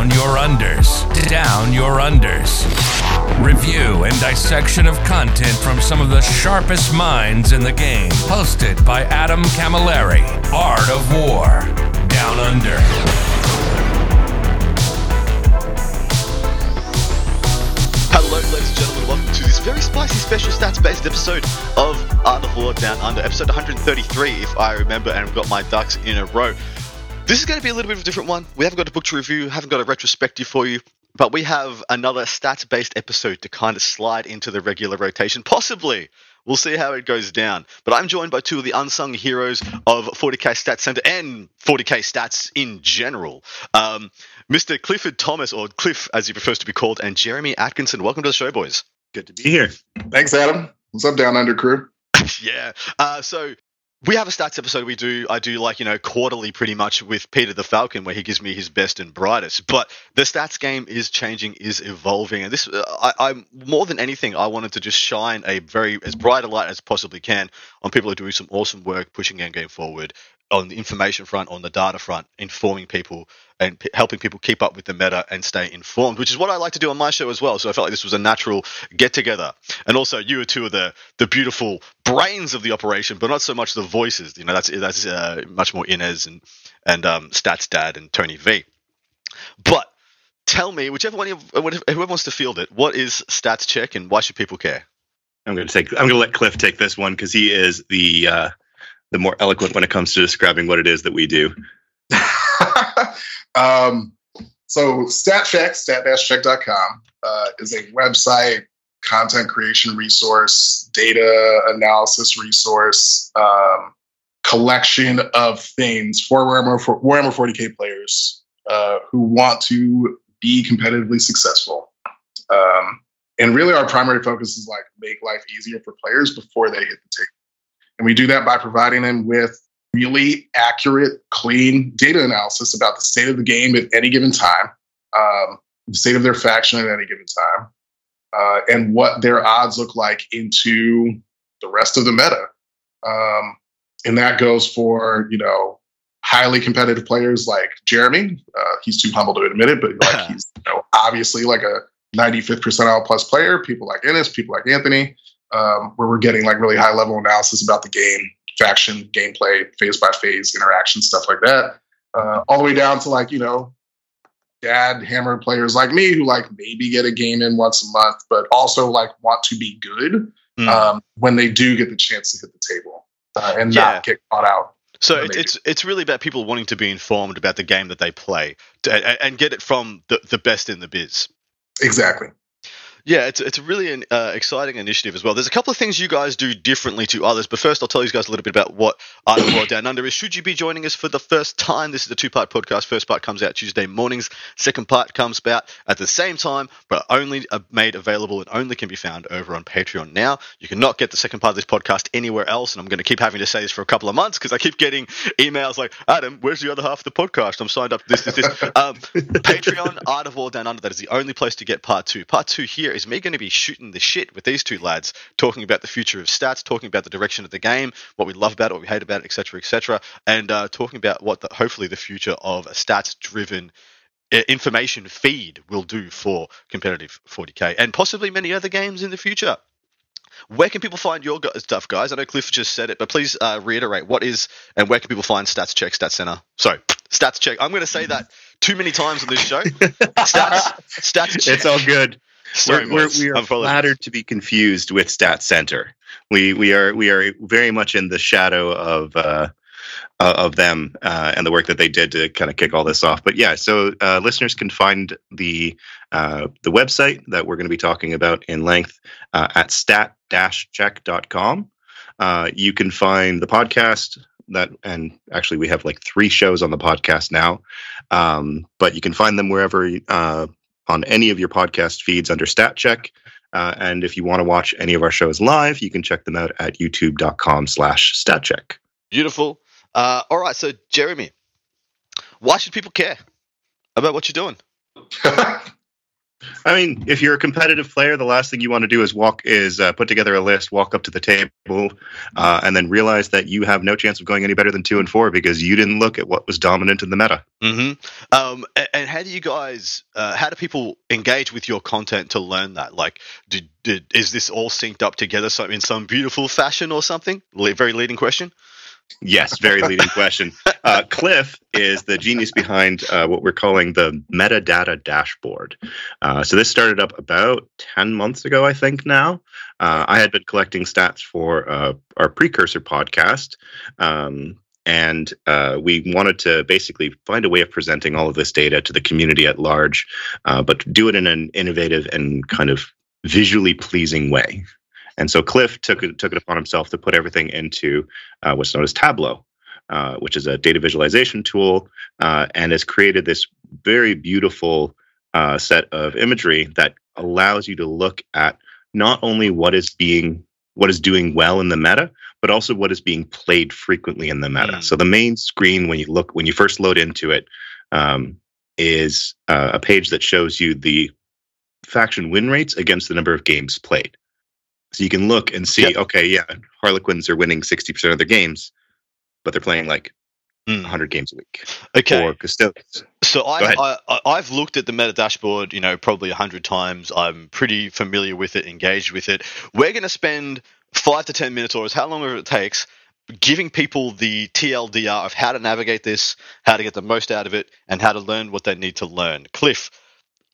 Down your unders. Down your unders. Review and dissection of content from some of the sharpest minds in the game. Hosted by Adam Camilleri. Art of War. Down Under. Hello, ladies and gentlemen. Welcome to this very spicy special stats-based episode of Art of War Down Under, episode 133, if I remember, and I've got my ducks in a row. This is going to be a little bit of a different one. We haven't got a book to review, haven't got a retrospective for you, but we have another stats-based episode to kind of slide into the regular rotation, possibly. We'll see how it goes down. But I'm joined by two of the unsung heroes of 40k Stats Center and 40k Stats in general. Um, Mr. Clifford Thomas, or Cliff as he prefers to be called, and Jeremy Atkinson. Welcome to the show, boys. Good to be here. Thanks, Adam. What's up, Down Under crew? yeah. Uh, so we have a stats episode we do i do like you know quarterly pretty much with peter the falcon where he gives me his best and brightest. But the stats game is changing is evolving and this uh, I, i'm more than anything i wanted to just shine a very as bright a light as possibly can on people who are doing some awesome work pushing game game forward on the information front, on the data front, informing people and p- helping people keep up with the meta and stay informed, which is what I like to do on my show as well. So I felt like this was a natural get together. And also, you are two of the the beautiful brains of the operation, but not so much the voices. You know, that's that's uh, much more Innes and and um, Stats Dad and Tony V. But tell me, whichever one, you, whoever wants to field it, what is Stats Check and why should people care? I'm going to take. I'm going to let Cliff take this one because he is the uh, the more eloquent when it comes to describing what it is that we do. um, so StatCheck, stat-check.com, uh, is a website, content creation resource, data analysis resource, um, collection of things for Warhammer, for Warhammer 40k players uh, who want to be competitively successful. Um, and really, our primary focus is like make life easier for players before they hit the table. And we do that by providing them with really accurate, clean data analysis about the state of the game at any given time, um, the state of their faction at any given time, uh, and what their odds look like into the rest of the meta. Um, and that goes for, you know, highly competitive players like Jeremy. Uh, he's too humble to admit it, but like he's you know, obviously like a 95th percentile plus player. People like Innes, people like Anthony, um, where we're getting like really high level analysis about the game, faction, gameplay, phase by phase interaction, stuff like that. Uh, all the way down to like, you know, dad hammer players like me who like maybe get a game in once a month, but also like want to be good mm. um, when they do get the chance to hit the table uh, and yeah. not get caught out. So it, it's it's really about people wanting to be informed about the game that they play to, and, and get it from the, the best in the biz. Exactly. Yeah, it's it's a really an uh, exciting initiative as well. There's a couple of things you guys do differently to others, but first I'll tell you guys a little bit about what Art of War Down Under is. Should you be joining us for the first time, this is a two-part podcast. First part comes out Tuesday mornings. Second part comes out at the same time, but only uh, made available and only can be found over on Patreon now. You cannot get the second part of this podcast anywhere else, and I'm going to keep having to say this for a couple of months because I keep getting emails like, Adam, where's the other half of the podcast? I'm signed up this, this, this. Um, Patreon, Art of War Down Under, that is the only place to get part two. Part two here is me going to be shooting the shit with these two lads, talking about the future of stats, talking about the direction of the game, what we love about it, what we hate about it, etc., etc., and uh, talking about what the, hopefully the future of a stats-driven uh, information feed will do for competitive 40k and possibly many other games in the future. Where can people find your stuff, guys? I know Cliff just said it, but please uh, reiterate what is and where can people find Stats Check, Stats Center? Sorry, Stats Check. I'm going to say that too many times on this show. Stats, Stats Check. It's all good. We're, we're, we are flattered to be confused with Stat Center. We we are we are very much in the shadow of uh, of them uh, and the work that they did to kind of kick all this off. But yeah, so uh, listeners can find the uh, the website that we're going to be talking about in length uh, at stat-check.com. Uh, you can find the podcast that and actually we have like three shows on the podcast now um, but you can find them wherever uh, on any of your podcast feeds under Stat Check. Uh, and if you want to watch any of our shows live, you can check them out at youtube.com slash statcheck. Beautiful. Uh, all right, so Jeremy, why should people care about what you're doing? I mean, if you're a competitive player, the last thing you want to do is walk is uh, put together a list, walk up to the table, uh, and then realize that you have no chance of going any better than two and four because you didn't look at what was dominant in the meta. Mm-hmm. Um, and, and, how do you guys? Uh, how do people engage with your content to learn that? Like, did, did, is this all synced up together so in some beautiful fashion or something? Le- very leading question. Yes, very leading question. Uh, Cliff is the genius behind uh, what we're calling the metadata dashboard. Uh, so this started up about 10 months ago, I think now. Uh, I had been collecting stats for uh, our precursor podcast. Um, and uh, we wanted to basically find a way of presenting all of this data to the community at large, but do it in an innovative and kind of visually pleasing way. And so Cliff took it, took it upon himself to put everything into uh, what's known as Tableau, uh, which is a data visualization tool, uh, and has created this very beautiful uh, set of imagery that allows you to look at not only what is being what is doing well in the meta, but also what is being played frequently in the meta. Mm. So the main screen when you look when you first load into it um, is uh, a page that shows you the faction win rates against the number of games played. So you can look and see, yep. okay, yeah, Harlequins are winning 60% of their games, but they're playing like mm. 100 games a week. Okay. Or custodians. So I, I, I've looked at the meta dashboard, you know, probably 100 times. I'm pretty familiar with it, engaged with it. We're going to spend five to 10 minutes or as how long it takes giving people the TLDR of how to navigate this, how to get the most out of it, and how to learn what they need to learn. Cliff,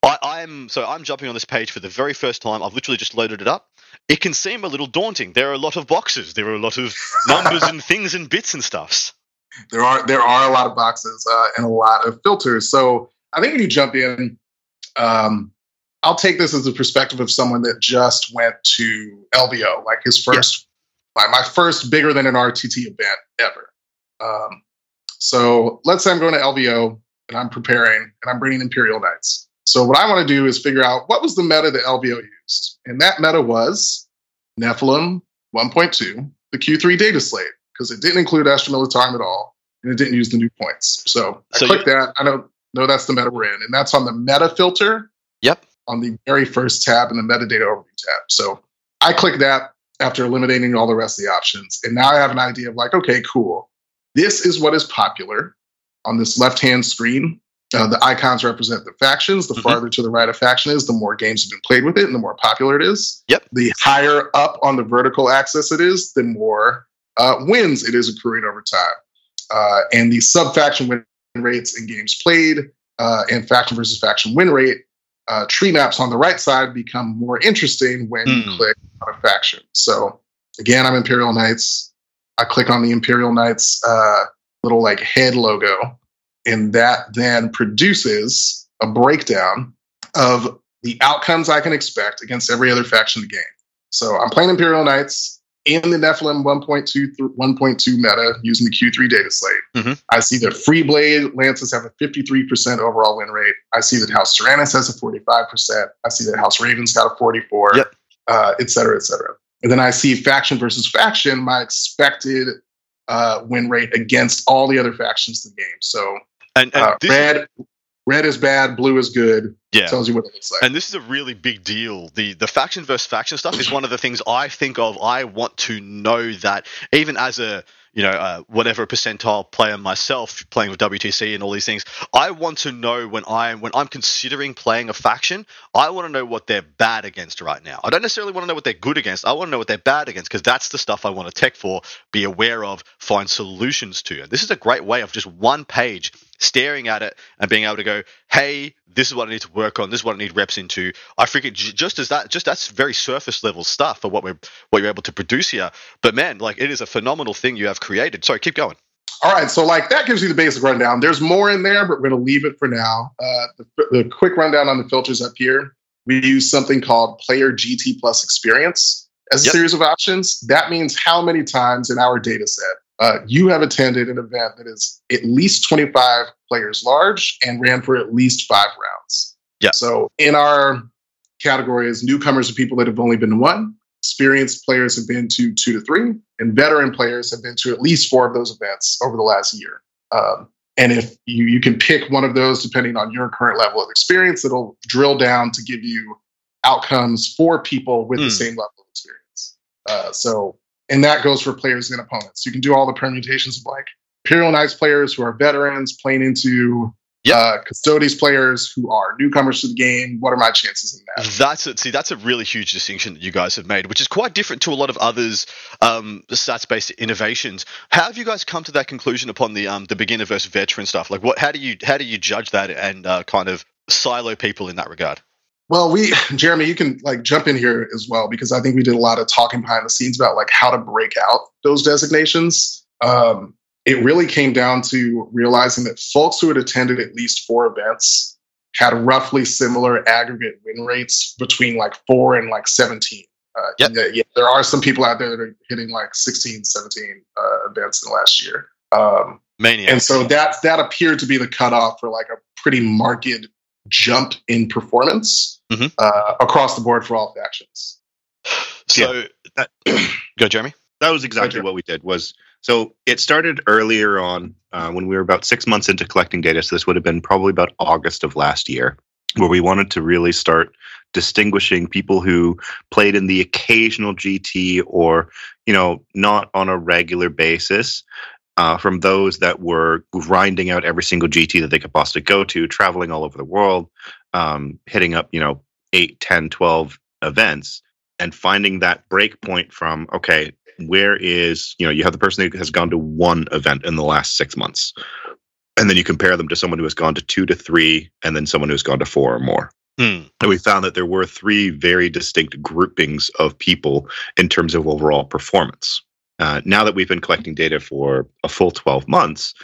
I, am so I'm jumping on this page for the very first time. I've literally just loaded it up. It can seem a little daunting. There are a lot of boxes. There are a lot of numbers and things and bits and stuffs. There are there are a lot of boxes uh, and a lot of filters. So I think when you jump in, um, I'll take this as the perspective of someone that just went to LVO, like his first, yeah. my, my first bigger than an RTT event ever. Um, so let's say I'm going to LVO and I'm preparing and I'm bringing Imperial Knights. So what I want to do is figure out what was the meta that LVO used. And that meta was Nephilim 1.2, the Q3 data slate, because it didn't include Astra Militarum at all, and it didn't use the new points. So I so click that. I don't know that's the meta we're in. And that's on the meta filter. Yep. On the very first tab in the metadata overview tab. So I click that after eliminating all the rest of the options. And now I have an idea of like, okay, cool. This is what is popular on this left hand screen uh, the icons represent the factions. The mm-hmm. farther to the right a faction is, the more games have been played with it and the more popular it is. Yep. The higher up on the vertical axis it is, the more uh, wins it is accruing over time. Uh, and the sub faction win rates in games played uh, and faction versus faction win rate uh, tree maps on the right side become more interesting when mm. you hmm. click on a faction. So again, I'm Imperial Knights. I click on the Imperial Knights uh, little like head logo and that then produces a breakdown of the outcomes I can expect against every other faction in the game. So I'm playing Imperial Knights in the Nephilim 1.2 1.2 meta using the Q3 data slate. Mm-hmm. I see that Freeblade Lances have a 53% overall win rate. I see that House Taranis has a 45%. I see that House Ravens got a 44, yep. uh, et cetera, et cetera. And then I see faction versus faction, my expected uh, win rate against all the other factions in the game. So and, and uh, red, red is bad, blue is good. Yeah, tells you what it looks like. And this is a really big deal. the The faction versus faction stuff is one of the things I think of. I want to know that even as a you know, uh, whatever percentile player myself playing with WTC and all these things. I want to know when I'm when I'm considering playing a faction, I want to know what they're bad against right now. I don't necessarily want to know what they're good against. I want to know what they're bad against because that's the stuff I want to tech for, be aware of, find solutions to. And this is a great way of just one page staring at it and being able to go, hey, this is what I need to work on. This is what I need reps into. I freaking just as that, just that's very surface level stuff for what we're what you're able to produce here. But man, like it is a phenomenal thing you have created. Sorry, keep going. All right, so like that gives you the basic rundown. There's more in there, but we're going to leave it for now. Uh, the, the quick rundown on the filters up here. We use something called Player GT Plus Experience as a yep. series of options. That means how many times in our data set uh, you have attended an event that is at least 25 players large and ran for at least five rounds. Yeah. So in our category is newcomers and people that have only been to one, experienced players have been to two to three, and veteran players have been to at least four of those events over the last year. Um, and if you, you can pick one of those depending on your current level of experience, it'll drill down to give you outcomes for people with mm. the hmm. same level of experience. Uh, so, and that goes for players and opponents. You can do all the permutations of like Imperial Knights players who are veterans playing into Yep. Uh, Custodes players who are newcomers to the game. What are my chances in that? That's it. See, that's a really huge distinction that you guys have made, which is quite different to a lot of others um, stats-based innovations. How have you guys come to that conclusion upon the um, the beginner versus veteran stuff? Like, what? How do you how do you judge that and uh, kind of silo people in that regard? Well, we, Jeremy, you can like jump in here as well because I think we did a lot of talking behind the scenes about like how to break out those designations. Um, it really came down to realizing that folks who had attended at least four events had roughly similar aggregate win rates between like four and like 17. Uh, yep. yeah, yeah, there are some people out there that are hitting like 16, 17 uh, events in the last year. Um, Mania. And so that that appeared to be the cutoff for like a pretty marked jump in performance mm-hmm. uh, across the board for all factions. So yeah. that, go, Jeremy. That was exactly what we did. Was so it started earlier on uh, when we were about six months into collecting data. So this would have been probably about August of last year, where we wanted to really start distinguishing people who played in the occasional GT or, you know, not on a regular basis. Uh, from those that were grinding out every single GT that they could possibly go to, traveling all over the world, um, hitting up, you know, 8, 10, 12 events, and finding that break point from, okay, where is you know you have the person who has gone to one event in the last six months. And then you compare them to someone who has gone to two to three and then someone who's gone to four or more. Hmm. and we found that there were three very distinct groupings of people in terms of overall performance uh, now that we've been collecting data for a full 12 months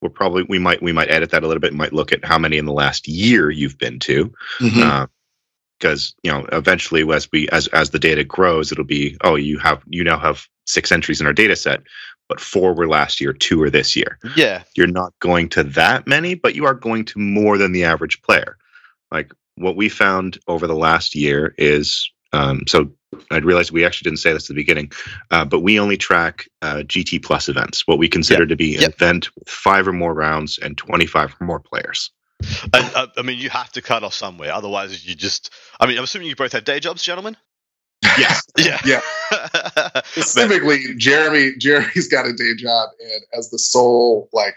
we're probably we might we might edit that a little bit might look at how many in the last year you've been to. Mm-hmm. uh, because you know eventually as we as as the data grows it'll be oh you have you now have six entries in our data set but four were last year two are this year. Yeah. You're not going to that many but you are going to more than the average player. Like what we found over the last year is um, so i realized we actually didn't say this at the beginning uh, but we only track uh, gt plus events what we consider yep. to be an yep. event with five or more rounds and 25 or more players and, uh, I mean, you have to cut off somewhere. Otherwise, you just. I mean, I'm assuming you both have day jobs, gentlemen. Yes. yeah. Yeah. Specifically, Jeremy. Jeremy's got a day job, and as the sole like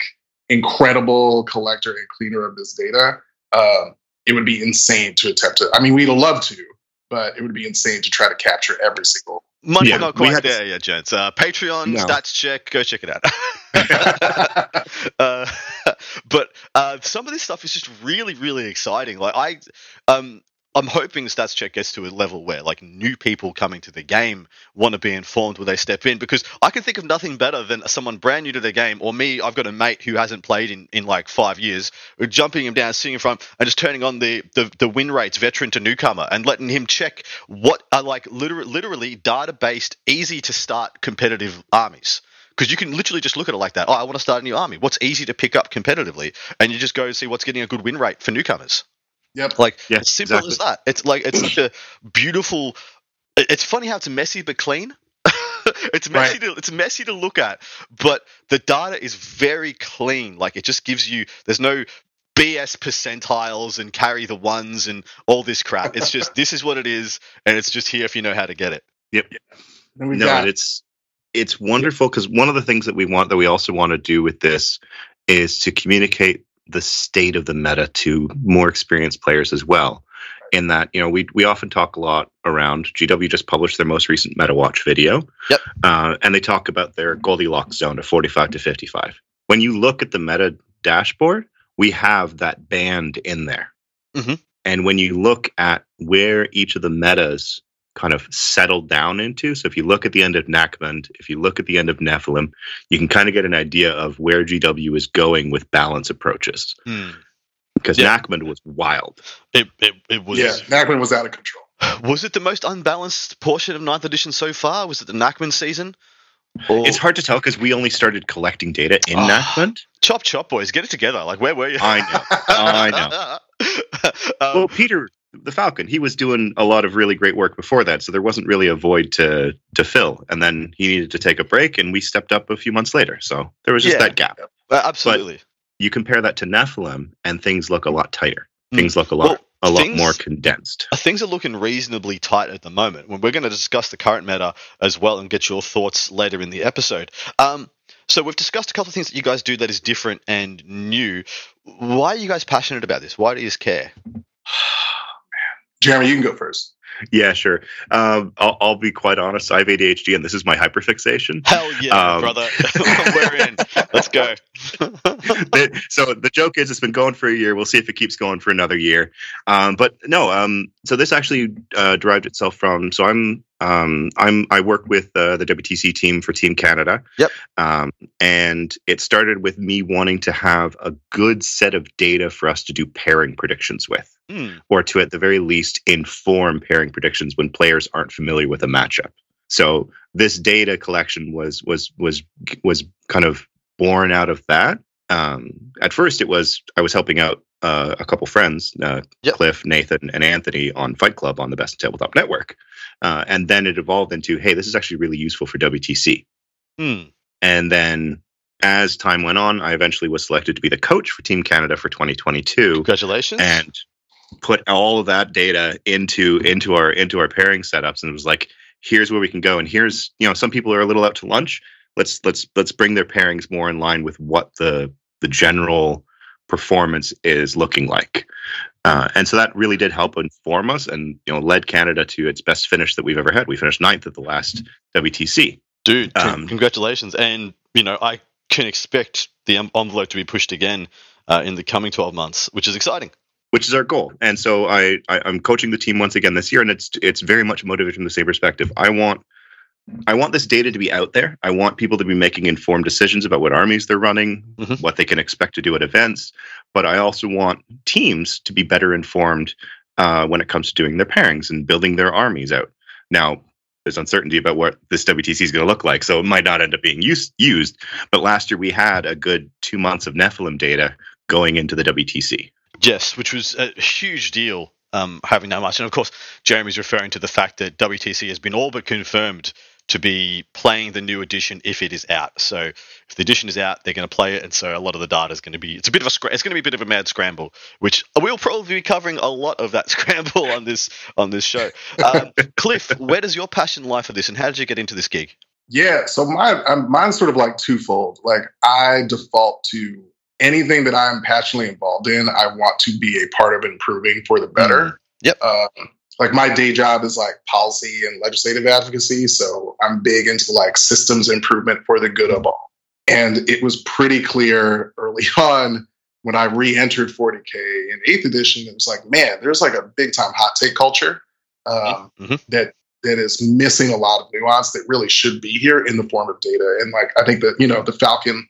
incredible collector and cleaner of this data, um, it would be insane to attempt to. I mean, we'd love to, but it would be insane to try to capture every single. Money yeah, not quite there yet, gents. Uh, Patreon no. stats check. Go check it out. uh, but uh, some of this stuff is just really, really exciting. Like I, um, I'm hoping Stats Check gets to a level where like new people coming to the game want to be informed when they step in because I can think of nothing better than someone brand new to the game or me. I've got a mate who hasn't played in, in like five years, jumping him down, sitting in front, and just turning on the, the the win rates veteran to newcomer and letting him check what are like literally, literally data based, easy to start competitive armies because you can literally just look at it like that. Oh, I want to start a new army. What's easy to pick up competitively, and you just go see what's getting a good win rate for newcomers. Yep. Like yes, it's simple exactly. as that. It's like it's such a beautiful. It's funny how it's messy but clean. it's messy right. to it's messy to look at, but the data is very clean. Like it just gives you there's no BS percentiles and carry the ones and all this crap. It's just this is what it is, and it's just here if you know how to get it. Yep. No, got, it's it's wonderful because one of the things that we want that we also want to do with this is to communicate the state of the meta to more experienced players as well. In that, you know, we we often talk a lot around GW just published their most recent meta watch video. Yep. Uh, and they talk about their Goldilocks zone of 45 to 55. When you look at the meta dashboard, we have that band in there. Mm-hmm. And when you look at where each of the metas kind of settled down into. So if you look at the end of Nachmund, if you look at the end of Nephilim, you can kind of get an idea of where GW is going with balance approaches. Mm. Because yeah. Nachmund was wild. It, it, it was. Yeah, Nachmund was out of control. Was it the most unbalanced portion of ninth edition so far? Was it the Nachmund season? Or... It's hard to tell because we only started collecting data in oh, Nachmund. Chop chop, boys, get it together. Like, where were you? I know, I know. um, well, Peter the Falcon. He was doing a lot of really great work before that, so there wasn't really a void to to fill. And then he needed to take a break, and we stepped up a few months later. So there was just yeah, that gap. Uh, absolutely. But you compare that to Nephilim, and things look a lot tighter. Hmm. Things look a lot. Well, a lot things, more condensed. Uh, things are looking reasonably tight at the moment. When we're going to discuss the current meta as well and get your thoughts later in the episode. Um, so we've discussed a couple of things that you guys do that is different and new. Why are you guys passionate about this? Why do you care? Jeremy, you can go first. Yeah, sure. Um, I'll, I'll, be quite honest. I have ADHD, and this is my hyperfixation. Hell yeah, um, brother! We're in. Let's go. so the joke is, it's been going for a year. We'll see if it keeps going for another year. Um, but no. Um, so this actually uh, derived itself from. So I'm um, I'm I work with uh, the WTC team for Team Canada. Yep. Um, and it started with me wanting to have a good set of data for us to do pairing predictions with, mm. or to at the very least inform pairing predictions when players aren't familiar with a matchup. So this data collection was was was was kind of born out of that. Um, at first, it was I was helping out uh, a couple friends, uh, yep. Cliff, Nathan, and Anthony on Fight Club on the Best Tabletop Network. Uh, and then it evolved into, hey, this is actually really useful for WTC. Hmm. And then as time went on, I eventually was selected to be the coach for Team Canada for 2022. Congratulations! And put all of that data into into our into our pairing setups, and it was like, here's where we can go, and here's you know some people are a little out to lunch. Let's let's let's bring their pairings more in line with what the the general performance is looking like. Uh, and so that really did help inform us and you know led Canada to its best finish that we've ever had. We finished ninth at the last WTC. Dude, um, congratulations! And you know I can expect the envelope to be pushed again uh, in the coming 12 months, which is exciting. Which is our goal, and so I, I I'm coaching the team once again this year, and it's it's very much motivated from the same perspective. I want I want this data to be out there. I want people to be making informed decisions about what armies they're running, mm-hmm. what they can expect to do at events. But I also want teams to be better informed uh, when it comes to doing their pairings and building their armies out. Now, there's uncertainty about what this WTC is going to look like, so it might not end up being use, used. But last year we had a good two months of Nephilim data going into the WTC. Yes, which was a huge deal um, having that much. And of course, Jeremy's referring to the fact that WTC has been all but confirmed to be playing the new edition if it is out. So if the edition is out, they're going to play it, and so a lot of the data is going to be it's a bit of a it's going to be a bit of a mad scramble, which we'll probably be covering a lot of that scramble on this on this show. Um, Cliff, where does your passion lie for this, and how did you get into this gig? Yeah, so my mine's sort of like twofold. Like I default to anything that I'm passionately involved in. I want to be a part of improving for the better. Mm. Yep. Um, like my day job is like policy and legislative advocacy. So I'm big into like systems improvement for the good of all. And it was pretty clear early on when I re-entered 40k in eighth edition. It was like, man, there's like a big time hot take culture um, mm-hmm. that that is missing a lot of nuance that really should be here in the form of data. And like I think that you know the Falcon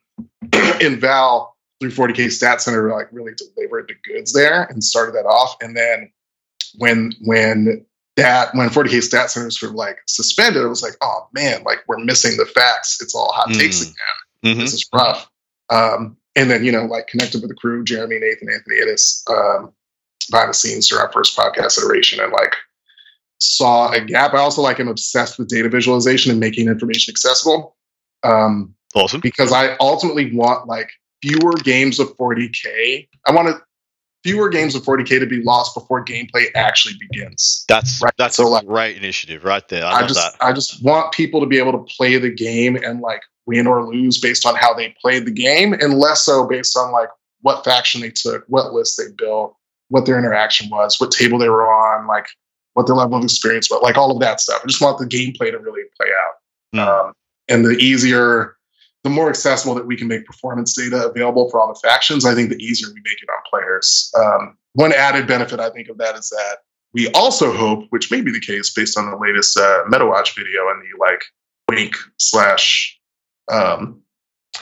in Val through 40k Stat Center like really delivered the goods there and started that off. And then when when that when 40k stat centers were like suspended, it was like, oh man, like we're missing the facts. It's all hot takes mm. again. Mm-hmm. This is rough. Um, and then you know, like connected with the crew, Jeremy, Nathan, Anthony, Itis, um, behind the scenes during our first podcast iteration, and like saw a gap. I also like am obsessed with data visualization and making information accessible. Um, awesome. Because I ultimately want like fewer games of 40k. I want to fewer games of 40k to be lost before gameplay actually begins. That's right. That's so, a like, right initiative right there. I, I just that. I just want people to be able to play the game and like win or lose based on how they played the game, and less so based on like what faction they took, what list they built, what their interaction was, what table they were on, like what their level of experience was, like all of that stuff. I just want the gameplay to really play out. Mm. Um, and the easier the more accessible that we can make performance data available for all the factions, I think the easier we make it on players. Um, one added benefit I think of that is that we also hope, which may be the case based on the latest uh, MetaWatch video and the like wink slash um,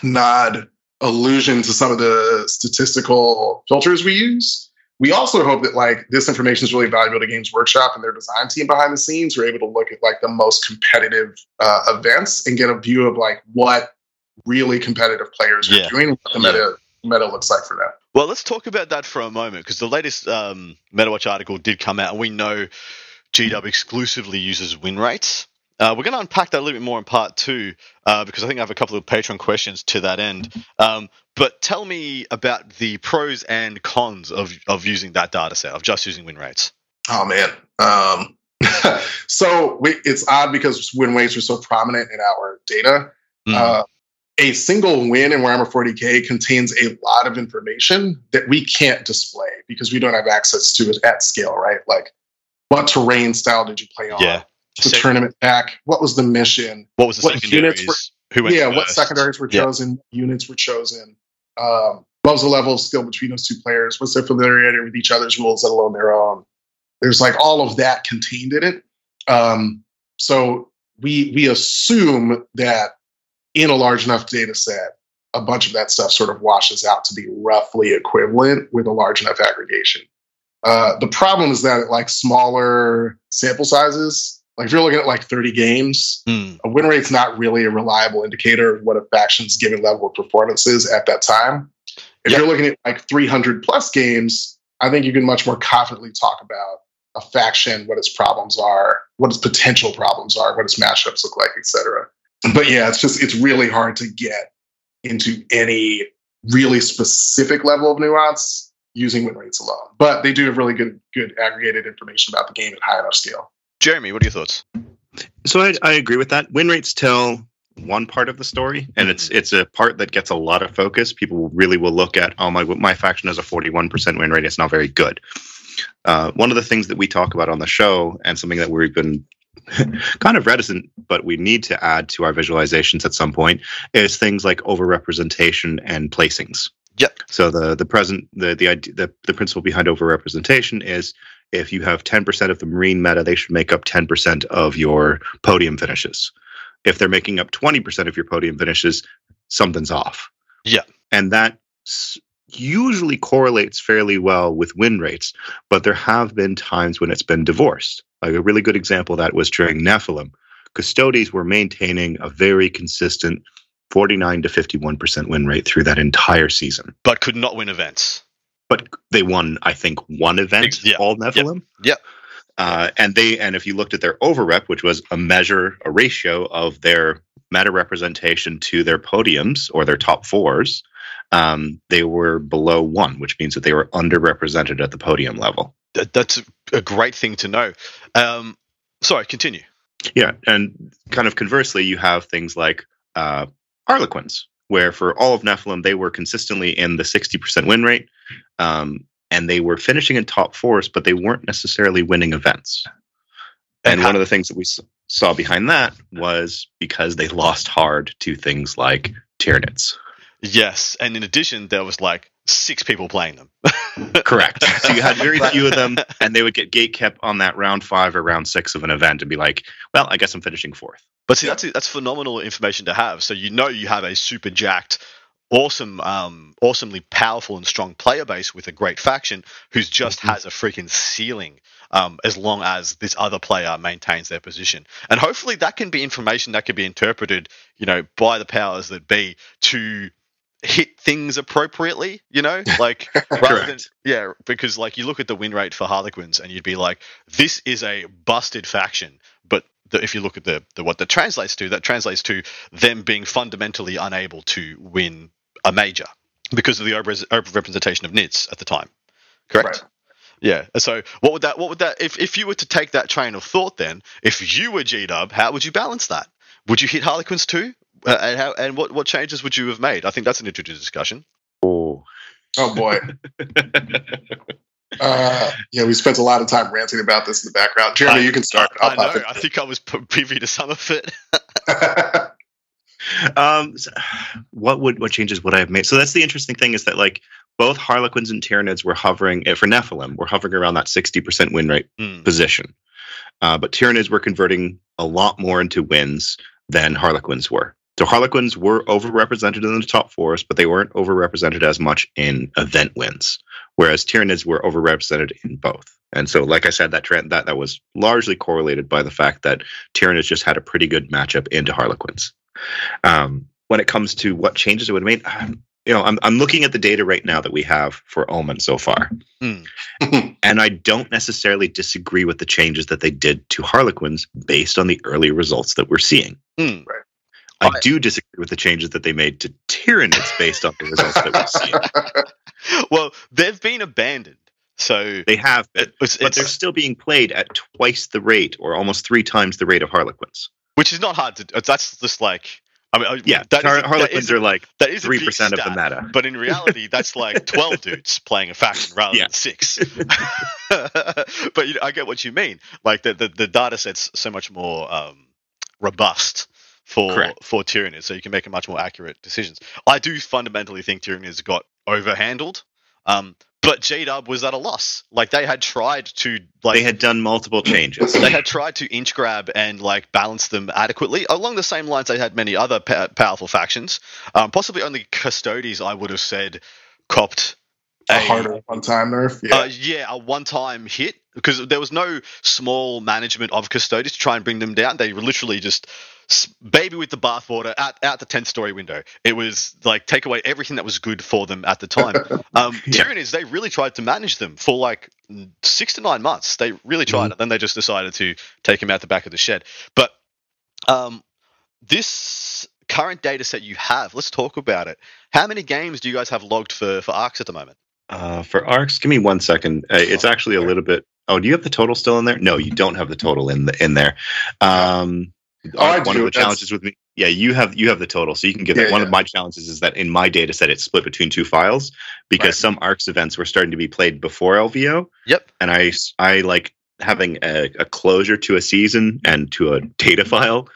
nod allusion to some of the statistical filters we use. We also hope that like this information is really valuable to Games Workshop and their design team behind the scenes. We're able to look at like the most competitive uh, events and get a view of like what really competitive players yeah. are doing, what the meta yeah. meta looks like for them. Well, let's talk about that for a moment because the latest um, MetaWatch article did come out, and we know GW exclusively uses win rates. Uh, we're going to unpack that a little bit more in part two uh, because I think I have a couple of Patreon questions to that end. Um, but tell me about the pros and cons of, of using that data set, of just using win rates. Oh, man. Um, so we, it's odd because win rates are so prominent in our data. Mm. Uh, a single win in Warhammer 40k contains a lot of information that we can't display because we don't have access to it at scale, right? Like, what terrain style did you play on? Yeah. The tournament pack. What was the mission? What was the what units were, Who went yeah, first? what secondaries were chosen? Yeah. Units were chosen. Um, what was the level of skill between those two players? What's their familiarity with each other's rules, let alone their own? There's like all of that contained in it. Um, so we we assume that in a large enough data set, a bunch of that stuff sort of washes out to be roughly equivalent with a large enough aggregation. Uh, the problem is that at like smaller sample sizes, like if you're looking at like 30 games, mm. a win rate's not really a reliable indicator of what a faction's given level of performance is at that time. If yep. you're looking at like 300 plus games, I think you can much more confidently talk about a faction, what its problems are, what its potential problems are, what its matchups look like, etc but yeah, it's just it's really hard to get into any really specific level of nuance using win rates alone. But they do have really good good aggregated information about the game at high enough scale. Jeremy, what are your thoughts? So I, I agree with that. Win rates tell one part of the story, and it's it's a part that gets a lot of focus. People really will look at, oh my my faction has a forty one percent win rate. It's not very good. Uh, one of the things that we talk about on the show, and something that we've been kind of reticent, but we need to add to our visualizations at some point is things like overrepresentation and placings. Yep. So the the present the the idea the, the principle behind overrepresentation is if you have 10% of the marine meta, they should make up 10% of your podium finishes. If they're making up 20% of your podium finishes, something's off. Yeah. And that usually correlates fairly well with win rates, but there have been times when it's been divorced. Like a really good example of that was during Nephilim. Custodes were maintaining a very consistent 49 to 51% win rate through that entire season. But could not win events. But they won, I think, one event yeah. all Nephilim. Yeah. Uh, and they and if you looked at their overrep, which was a measure, a ratio of their meta representation to their podiums or their top fours, um, they were below one, which means that they were underrepresented at the podium level. That's a great thing to know. Um, sorry, continue. Yeah, and kind of conversely, you have things like uh, Harlequins, where for all of Nephilim, they were consistently in the 60% win rate, um, and they were finishing in top fours, but they weren't necessarily winning events. And, and how- one of the things that we saw behind that was because they lost hard to things like Tyranids. Yes, and in addition, there was like six people playing them. Correct. So you had very few of them, and they would get gate kept on that round five or round six of an event and be like, "Well, I guess I'm finishing fourth. But see, that's that's phenomenal information to have. So you know you have a super jacked, awesome, um, awesomely powerful and strong player base with a great faction who's just mm-hmm. has a freaking ceiling. Um, as long as this other player maintains their position, and hopefully that can be information that can be interpreted, you know, by the powers that be to hit things appropriately, you know, like rather than yeah, because like you look at the win rate for Harlequins and you'd be like, this is a busted faction, but the, if you look at the, the what that translates to, that translates to them being fundamentally unable to win a major because of the over representation of nits at the time. Correct. Right. Yeah. So what would that what would that if, if you were to take that train of thought then, if you were G Dub, how would you balance that? Would you hit Harlequins too? Uh, and how and what what changes would you have made? I think that's an interesting discussion. Oh, oh boy. uh, yeah, we spent a lot of time ranting about this in the background. Jeremy, I, you can start. i know. I think I was privy to some of it. um, so what would what changes would I have made? So that's the interesting thing is that like both Harlequins and Tyranids were hovering eh, for Nephilim. We're hovering around that sixty percent win rate mm. position, uh, but Tyranids were converting a lot more into wins than Harlequins were. So Harlequins were overrepresented in the top fours, but they weren't overrepresented as much in event wins, whereas Tyranids were overrepresented in both. And so, like I said, that trend that that was largely correlated by the fact that Tyranids just had a pretty good matchup into Harlequins. Um, when it comes to what changes it would have made, um, you know, I'm I'm looking at the data right now that we have for Omen so far, mm. and I don't necessarily disagree with the changes that they did to Harlequins based on the early results that we're seeing. Mm. Right. I do disagree with the changes that they made to Tyranids based on the results that we've seen. well, they've been abandoned. So they have been, it's, but they're still being played at twice the rate, or almost three times the rate of Harlequins. Which is not hard to. That's just like I mean, uh, yeah, that Har- Harlequins that is, are like that is three percent of the meta, but in reality, that's like twelve dudes playing a faction rather yeah. than six. but you know, I get what you mean. Like the, the the data set's so much more um, robust for Correct. for Tyranids, so you can make a much more accurate decisions. I do fundamentally think Tyranids got overhandled. Um, but J Dub was at a loss. Like they had tried to like they had done multiple changes. They had tried to inch grab and like balance them adequately along the same lines they had many other pa- powerful factions. Um, possibly only Custodes, I would have said, copped a, a harder one time nerf. Yeah, uh, yeah, a one time hit because there was no small management of Custodes to try and bring them down. They were literally just baby with the bathwater out, out the 10th story window. It was like take away everything that was good for them at the time. Um, yeah. Tyranids, they really tried to manage them for like six to nine months. They really tried mm-hmm. it. Then they just decided to take him out the back of the shed. But um, this current data set you have, let's talk about it. How many games do you guys have logged for, for Arks at the moment? Uh, for Arks, give me one second. Uh, it's oh, actually a little bit. Oh, do you have the total still in there? No, you don't have the total in the in there. Um, Oh, I one do. of the challenges with me. Yeah, you have you have the total, so you can get yeah, that. One yeah. of my challenges is that in my data set, it's split between two files because right. some Arks events were starting to be played before LVO. Yep. And I I like having a, a closure to a season and to a data file.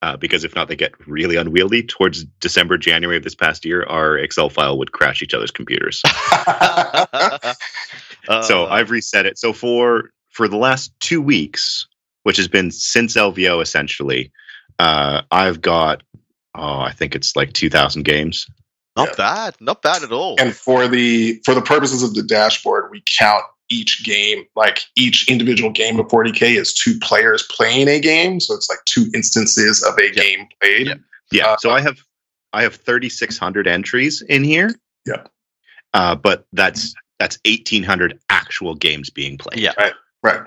Uh, because if not, they get really unwieldy. Towards December, January of this past year, our Excel file would crash each other's computers. uh, so I've reset it. So for for the last two weeks, which has been since LVO essentially. Uh, I've got, oh, I think it's like 2,000 games. Not yeah. bad, not bad at all. And for the for the purposes of the dashboard, we count each game, like each individual game of 40k is two players playing a game, so it's like two instances of a yep. game played. Yep. Yeah. Uh, so I have I have 3,600 entries in here. Yeah. Uh, but that's that's 1,800 actual games being played. Yeah. Right. Right.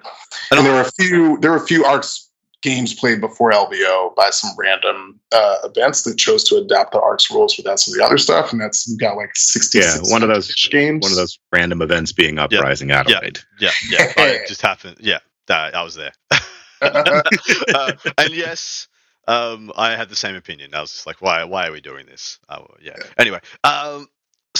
And there were a few there were a few Arks games played before LVO by some random uh, events that chose to adapt the Arks rules without some of the other stuff, and that's we got like sixty. Yeah, one of those games. One of those random events being uprising yeah. Adelaide. Yeah, yeah, yeah. it just happened. Yeah, that, I was there. uh, and yes, um, I had the same opinion. I was just like, why? Why are we doing this? Oh, yeah. Anyway, um,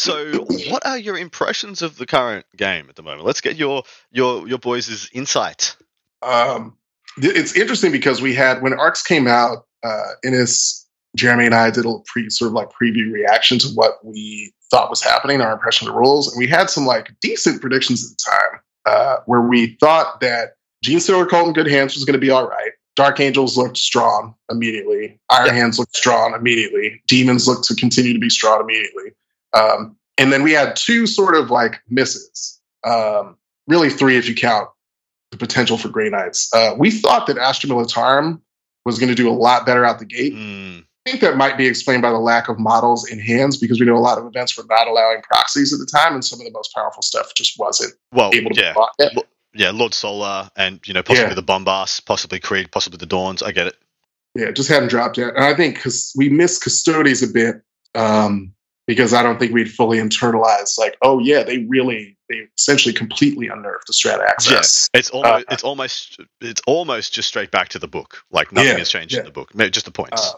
so, what are your impressions of the current game at the moment? Let's get your your your boys' insight. Um, it's interesting because we had when Arks came out, uh, Innes, Jeremy, and I did a pre sort of like preview reaction to what we thought was happening, our impression of the rules, and we had some like decent predictions at the time, uh, where we thought that Genestealer Cult in good hands was going to be all right. Dark Angels looked strong immediately. Iron. Hands looked strong immediately. Demons looked to continue to be strong immediately. Um, and then we had two sort of like misses, um, really three if you count the potential for Grey Knights. Uh, we thought that Astra Militarum was going to do a lot better out the gate. Mm. I think that might be explained by the lack of models in hands because we know a lot of events were not allowing proxies at the time, and some of the most powerful stuff just wasn't well, able to yeah. be bought yet. Yeah, Lord Solar and you know possibly yeah. the Bombast, possibly Creed, possibly the Dorns. I get it. Yeah, just hadn't dropped yet, and I think because we missed Custodes a bit. Um, because I don't think we'd fully internalize like, oh yeah, they really they essentially completely unnerved the strat access. Yes, it's almost uh, it's almost it's almost just straight back to the book. Like nothing yeah, has changed yeah. in the book, just the points. Uh,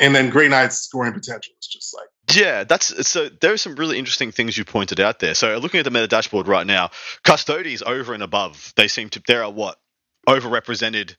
and then Grey Knight's scoring potential is just like yeah, that's so. There are some really interesting things you pointed out there. So looking at the meta dashboard right now, Custodes over and above, they seem to there are what overrepresented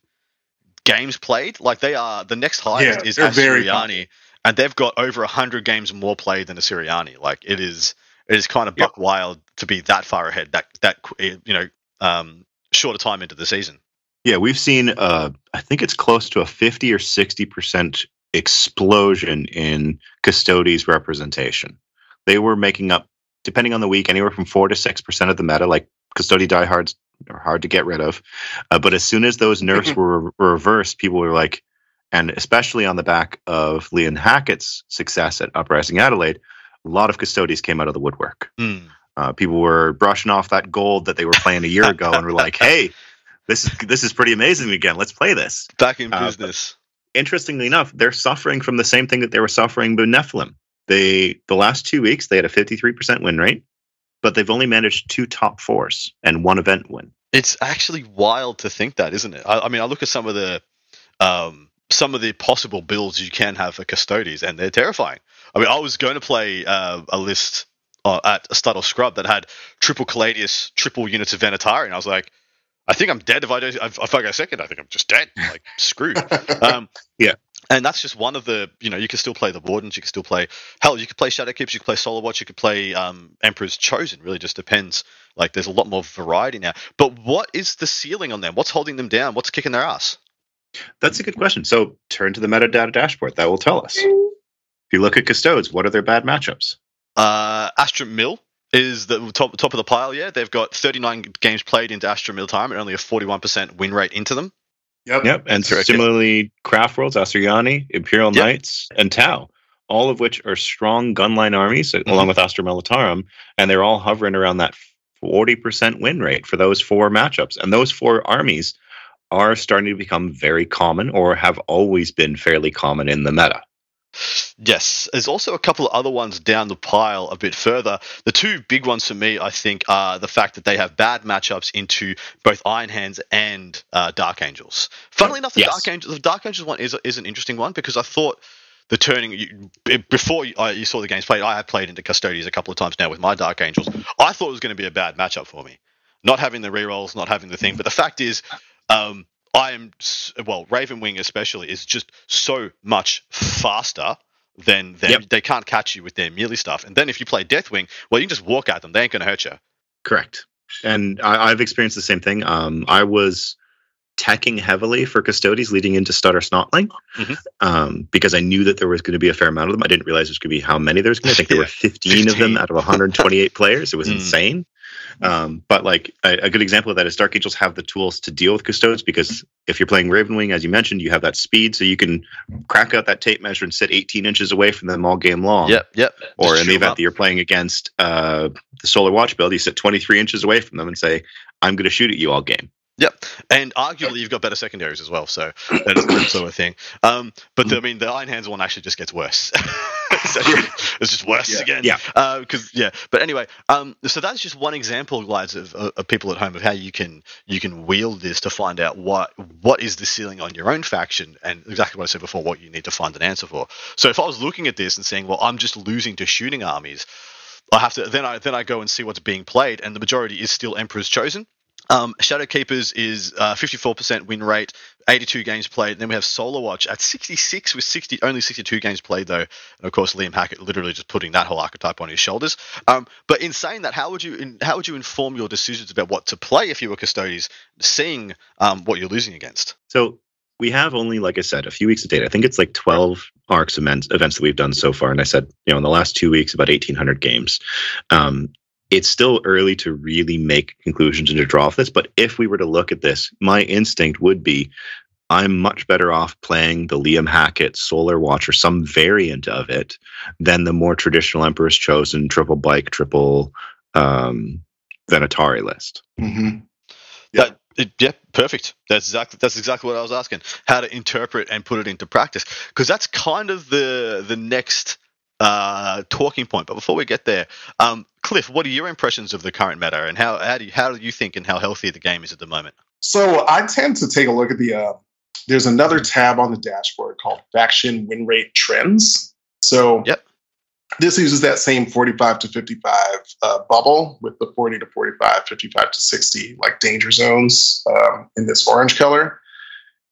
games played. Like they are the next highest yeah, is Asuryani and they've got over hundred games more played than Asuryani. Like it is, it is kind of buck yep. wild to be that far ahead. That that you know, um, shorter time into the season. Yeah, we've seen. Uh, I think it's close to a fifty or sixty percent explosion in Custodes representation. They were making up, depending on the week, anywhere from four to six percent of the meta. Like Custody diehards are hard to get rid of, uh, but as soon as those nerfs were, were reversed, people were like, and especially on the back of Leon Hackett's success at Uprising Adelaide, a lot of Custodes came out of the woodwork. Mm. Uh, people were brushing off that gold that they were playing a year ago and were like, "Hey, this is this is pretty amazing again. Let's play this." Back in uh, business. Interestingly enough, they're suffering from the same thing that they were suffering with Nephilim. They the last two weeks they had a 53% win rate, but they've only managed two top fours and one event win. It's actually wild to think that, isn't it? I, I mean, I look at some of the um, some of the possible builds you can have for Custodes, and they're terrifying. I mean, I was going to play uh, a list uh, at a Stuttle Scrub that had triple Caladius, triple units of Venatari, and I was like, I think I'm dead if I don't. If I go second, I think I'm just dead. Like screwed. Um, yeah. And that's just one of the, you know, you can still play the Wardens, you can still play, hell, you could play Shadow Keepers, you could play Solar Watch, you could play um, Emperor's Chosen. Really just depends. Like, there's a lot more variety now. But what is the ceiling on them? What's holding them down? What's kicking their ass? That's a good question. So turn to the metadata dashboard. That will tell us. If you look at Custodes, what are their bad matchups? Uh, Astra Mill is the top top of the pile. Yeah, they've got 39 games played into Astra Mill time and only a 41% win rate into them. Yep. Yep. And similarly, Craft Worlds, Asuryani, Imperial yep. Knights, and Tau, all of which are strong gunline armies, mm-hmm. along with Astra Militarum, and they're all hovering around that 40% win rate for those four matchups. And those four armies are starting to become very common or have always been fairly common in the meta. Yes, there's also a couple of other ones down the pile a bit further. The two big ones for me, I think, are the fact that they have bad matchups into both Iron Hands and uh, Dark Angels. Funnily enough, the yes. Dark Angels, the Dark Angels one is is an interesting one because I thought the turning you, before you, uh, you, saw the games played, I had played into Custodes a couple of times now with my Dark Angels. I thought it was going to be a bad matchup for me, not having the rerolls, not having the thing. But the fact is, um, I am well, Raven Wing especially is just so much faster than them. Yep. They can't catch you with their melee stuff. And then if you play Deathwing, well, you can just walk at them. They ain't going to hurt you. Correct. And I, have experienced the same thing. Um, I was teching heavily for Custodes leading into Stutter Snotling mm-hmm. um, because I knew that there was going to be a fair amount of them. I didn't realize there was going to be how many there was going to. I think there were 15, 15, of them out of 128 players. It was mm. insane. Um, but like a, a, good example of that is Dark Angels have the tools to deal with custodes because if you're playing Ravenwing, as you mentioned, you have that speed, so you can crack out that tape measure and sit 18 inches away from them all game long. Yep, yep. Or Just in the event up. that you're playing against uh, the Solar Watch build, you sit 23 inches away from them and say, "I'm going to shoot at you all game." Yep, and arguably you've got better secondaries as well, so that is also a thing. Um, but the, I mean, the Iron Hands one actually just gets worse. it's just worse yeah. again. Yeah, because uh, yeah. But anyway, um, so that's just one example, guys, of, of people at home of how you can you can wield this to find out what what is the ceiling on your own faction, and exactly what I said before, what you need to find an answer for. So if I was looking at this and saying, well, I'm just losing to shooting armies. I have to then I then I go and see what's being played, and the majority is still Emperor's Chosen. Um, Shadow Keepers is uh, 54% win rate, 82 games played. And Then we have Solar Watch at 66 with 60 only 62 games played though, and of course Liam Hackett literally just putting that whole archetype on his shoulders. Um, but in saying that, how would you how would you inform your decisions about what to play if you were Custodes, seeing um, what you're losing against? So we have only, like I said, a few weeks of data. I think it's like 12 Arks events, events that we've done so far. And I said, you know, in the last two weeks, about 1,800 games. Um, it's still early to really make conclusions and to draw off this. But if we were to look at this, my instinct would be I'm much better off playing the Liam Hackett Solar Watch or some variant of it than the more traditional Emperor's Chosen triple bike, triple um, Venatari list. Mm-hmm. Yeah. That, it, yeah, perfect. That's exactly that's exactly what I was asking. How to interpret and put it into practice, because that's kind of the the next uh, talking point. But before we get there, um, Cliff, what are your impressions of the current meta, and how how do you, how do you think and how healthy the game is at the moment? So I tend to take a look at the. Uh, there's another tab on the dashboard called Faction Win Rate Trends. So yep. This uses that same 45 to 55 uh, bubble with the 40 to 45, 55 to 60 like danger zones um, in this orange color.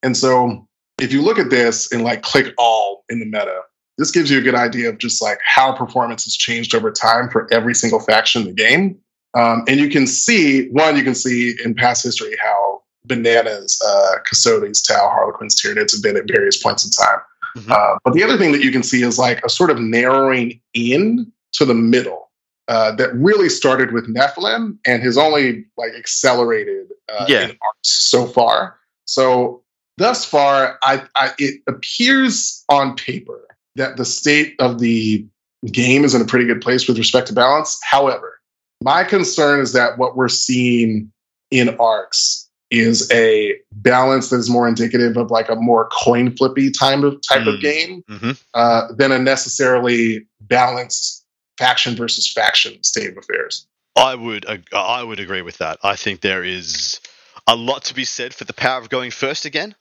And so if you look at this and like click all in the meta, this gives you a good idea of just like how performance has changed over time for every single faction in the game. Um, and you can see, one, you can see in past history how bananas, uh, Custodes, Tau, Harlequins, Tyranids have been at various points in time. Mm-hmm. Uh, but the other thing that you can see is like a sort of narrowing in to the middle uh, that really started with Nephilim and has only like accelerated uh, yeah. in art so far. So thus far, I, I, it appears on paper that the state of the game is in a pretty good place with respect to balance. However, my concern is that what we're seeing in Arks is a balance that is more indicative of like a more coin flippy type of type mm. of game mm-hmm. uh, than a necessarily balanced faction versus faction state of affairs. I would I would agree with that. I think there is a lot to be said for the power of going first again,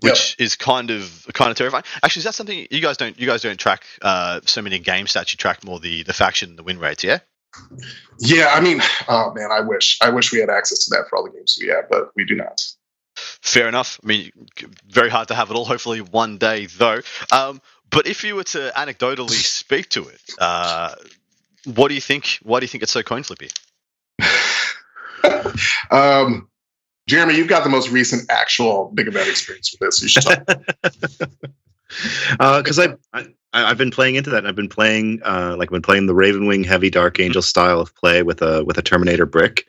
which yep. is kind of kind of terrifying. Actually, is that something you guys don't you guys don't track uh, so many game stats? You track more the the faction the win rates, yeah? Yeah, I mean, oh man, I wish I wish we had access to that for all the games we have, but we do not. Fair enough. I mean, very hard to have it all. Hopefully, one day though. Um, but if you were to anecdotally speak to it, uh, what do you think? Why do you think it's so coin flippy? um, Jeremy, you've got the most recent actual big event experience with this. You should talk. Because uh, I, I have been playing into that. And I've been playing uh, like I've been playing the Ravenwing Heavy Dark Angel style of play with a with a Terminator brick,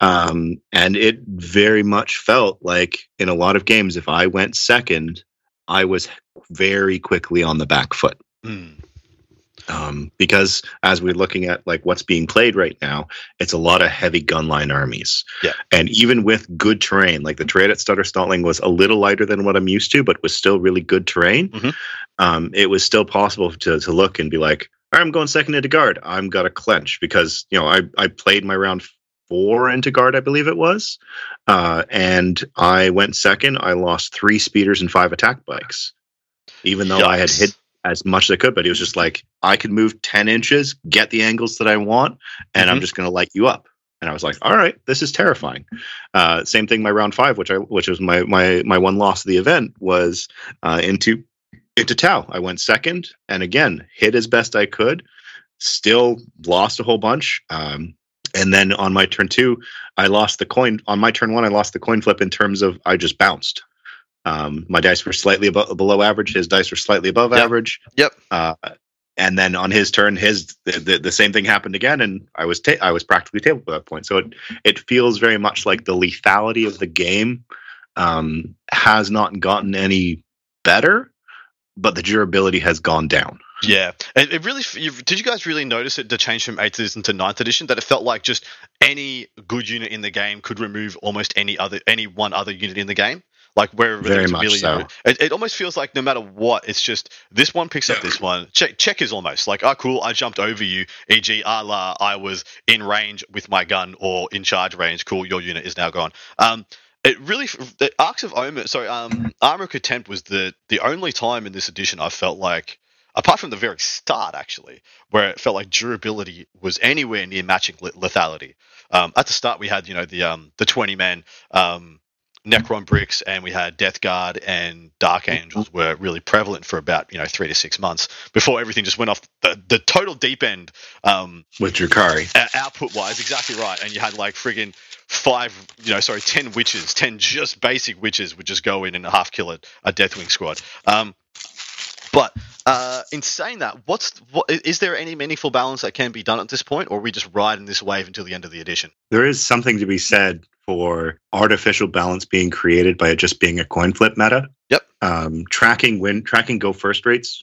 um, and it very much felt like in a lot of games, if I went second, I was very quickly on the back foot. Mm um, because as we're looking at like what's being played right now, it's a lot of heavy gunline armies. Yeah. And even with good terrain, like the terrain at Stutterstalling was a little lighter than what I'm used to, but was still really good terrain. Mm-hmm. Um, it was still possible to to look and be like, all right, I'm going second into guard. I'm gonna clench because you know I I played my round four into guard, I believe it was, uh, and I went second. I lost three speeders and five attack bikes even though Yikes. I had hit as much as I could, but he was just like, I can move 10 inches, get the angles that I want, and mm-hmm. I'm just going to light you up. And I was like, all right, this is terrifying. Uh, same thing, my round five, which I, which was my, my, my one loss of the event was uh, into, into Tau. I went second and again, hit as best I could, still lost a whole bunch. Um, and then on my turn two, I lost the coin. On my turn one, I lost the coin flip in terms of I just bounced. Um, my dice were slightly above, below average. His dice were slightly above yep. average. Yep. Uh, and then on his turn, his the, the, the, same thing happened again, and I was ta- I was practically tabled at that point. So it it feels very much like the lethality of the game um, has not gotten any better, but the durability has gone down. Yeah, it, it really. did you guys really notice it? The change from eighth edition to ninth edition that it felt like just any good unit in the game could remove almost any other any one other unit in the game. Like wherever Very much really, so. it, it almost feels like no matter what, it's just this one picks up this one. Check check is almost like, oh cool, I jumped over you, e.g. a la I was in range with my gun or in charge range. Cool, your unit is now gone. Um, it really the Arks of Omen sorry um armor of contempt was the the only time in this edition i felt like apart from the very start actually where it felt like durability was anywhere near matching lethality um at the start we had you know the um the 20 men um Necron bricks and we had Death Guard and Dark mm-hmm. Angels were really prevalent for about you know three to six months before everything just went off the, the total deep end. Um, With Drukhari. Output wise, exactly right. And you had like friggin' five, you know, sorry, ten witches, ten just basic witches would just go in and half kill a, a Deathwing squad. Um, but uh, in saying that, what's what, is there any meaningful balance that can be done at this point, or are we just riding this wave until the end of the edition? There is something to be said for artificial balance being created by it just being a coin flip meta. Yep. Um, tracking win tracking go first rates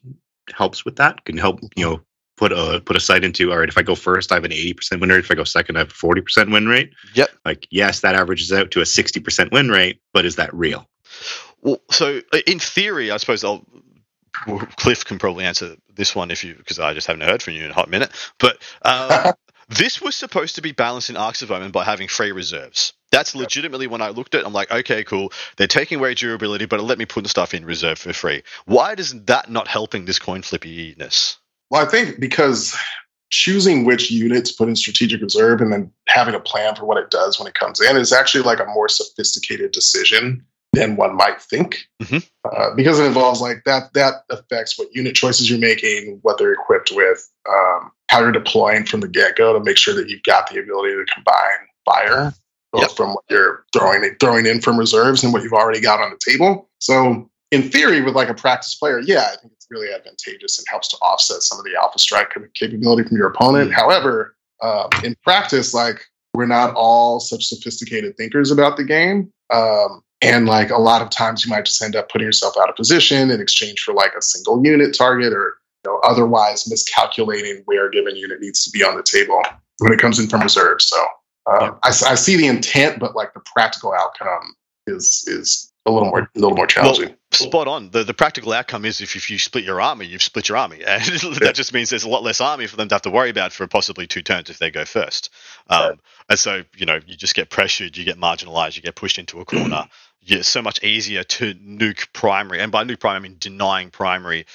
helps with that. Can help you know put a put a site into all right if i go first i have an 80% win rate if i go second i have a 40% win rate yep like yes that averages out to a 60% win rate but is that real well so uh, in theory i suppose i'll cliff can probably answer this one if you because i just haven't heard from you in a hot minute but um, this was supposed to be balanced in Arks of Omen by having free reserves that's legitimately when I looked at it, I'm like, okay, cool. They're taking away durability, but let me put the stuff in reserve for free. Why does that not helping this coin flippiness? Well, I think because choosing which unit to put in strategic reserve and then having a plan for what it does when it comes in is actually like a more sophisticated decision than one might think mm-hmm. uh, because it involves like that that affects what unit choices you're making what they're equipped with um, how you're deploying from the get-go to make sure that you've got the ability to combine fire both yep. from what you're throwing throwing in from reserves and what you've already got on the table. So in theory, with like a practice player, yeah, I think it's really advantageous and helps to offset some of the alpha strike capability from your opponent. Mm-hmm. However, um, in practice, like we're not all such sophisticated thinkers about the game. Um, and like a lot of times you might just end up putting yourself out of position in exchange for like a single unit target or you know, otherwise miscalculating where a given unit needs to be on the table when it comes in from reserve. So um, yeah. I, I, see the intent, but like the practical outcome is is a little more a little more challenging. Well, spot on. The the practical outcome is if, if you split your army, you've split your army, and that just means there's a lot less army for them to have to worry about for possibly two turns if they go first. Um, right. And so you know you just get pressured, you get marginalized, you get pushed into a corner. Yeah, so much easier to nuke primary, and by nuke primary I mean denying primary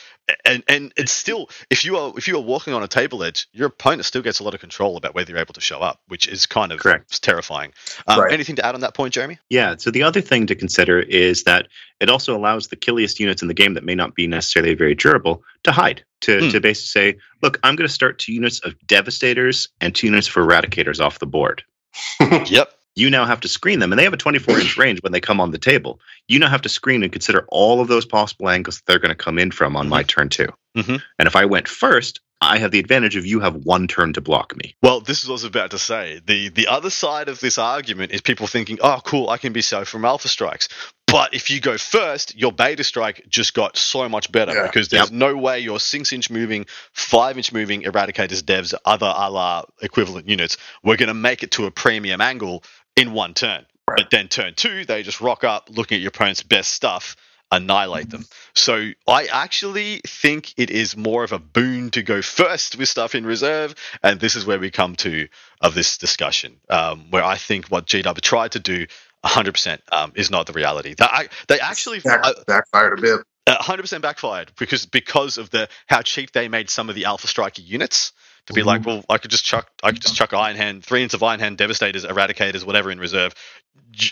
and and it's still if you are if you are walking on a table edge, your opponent still gets a lot of control about whether you're able to show up, which is kind of Correct. terrifying. Um, right. Anything to add on that point, Jeremy? Yeah. So the other thing to consider is that it also allows the killiest units in the game that may not be necessarily very durable to hide. To, hmm. to basically say, look, I'm going to start two units of devastators and two units for eradicators off the board. yep you now have to screen them and they have a 24 inch range when they come on the table you now have to screen and consider all of those possible angles that they're going to come in from on mm-hmm. my turn 2 mm-hmm. and if i went first i have the advantage of you have one turn to block me well this is what i was about to say the the other side of this argument is people thinking oh cool i can be safe from alpha strikes but if you go first, your beta strike just got so much better yeah. because there's yep. no way your six inch moving, five inch moving eradicators, devs, other a la equivalent units were going to make it to a premium angle in one turn. Right. But then turn two, they just rock up, looking at your opponent's best stuff, annihilate them. So I actually think it is more of a boon to go first with stuff in reserve, and this is where we come to of this discussion, um, where I think what GW tried to do 100% um, is not the reality. They, they actually Back, uh, backfired a bit. 100% backfired because because of the how cheap they made some of the Alpha Striker units to be mm-hmm. like, well, I could just chuck, I could just chuck Iron Hand, three inches of Iron Hand, Devastators, Eradicators, whatever in reserve.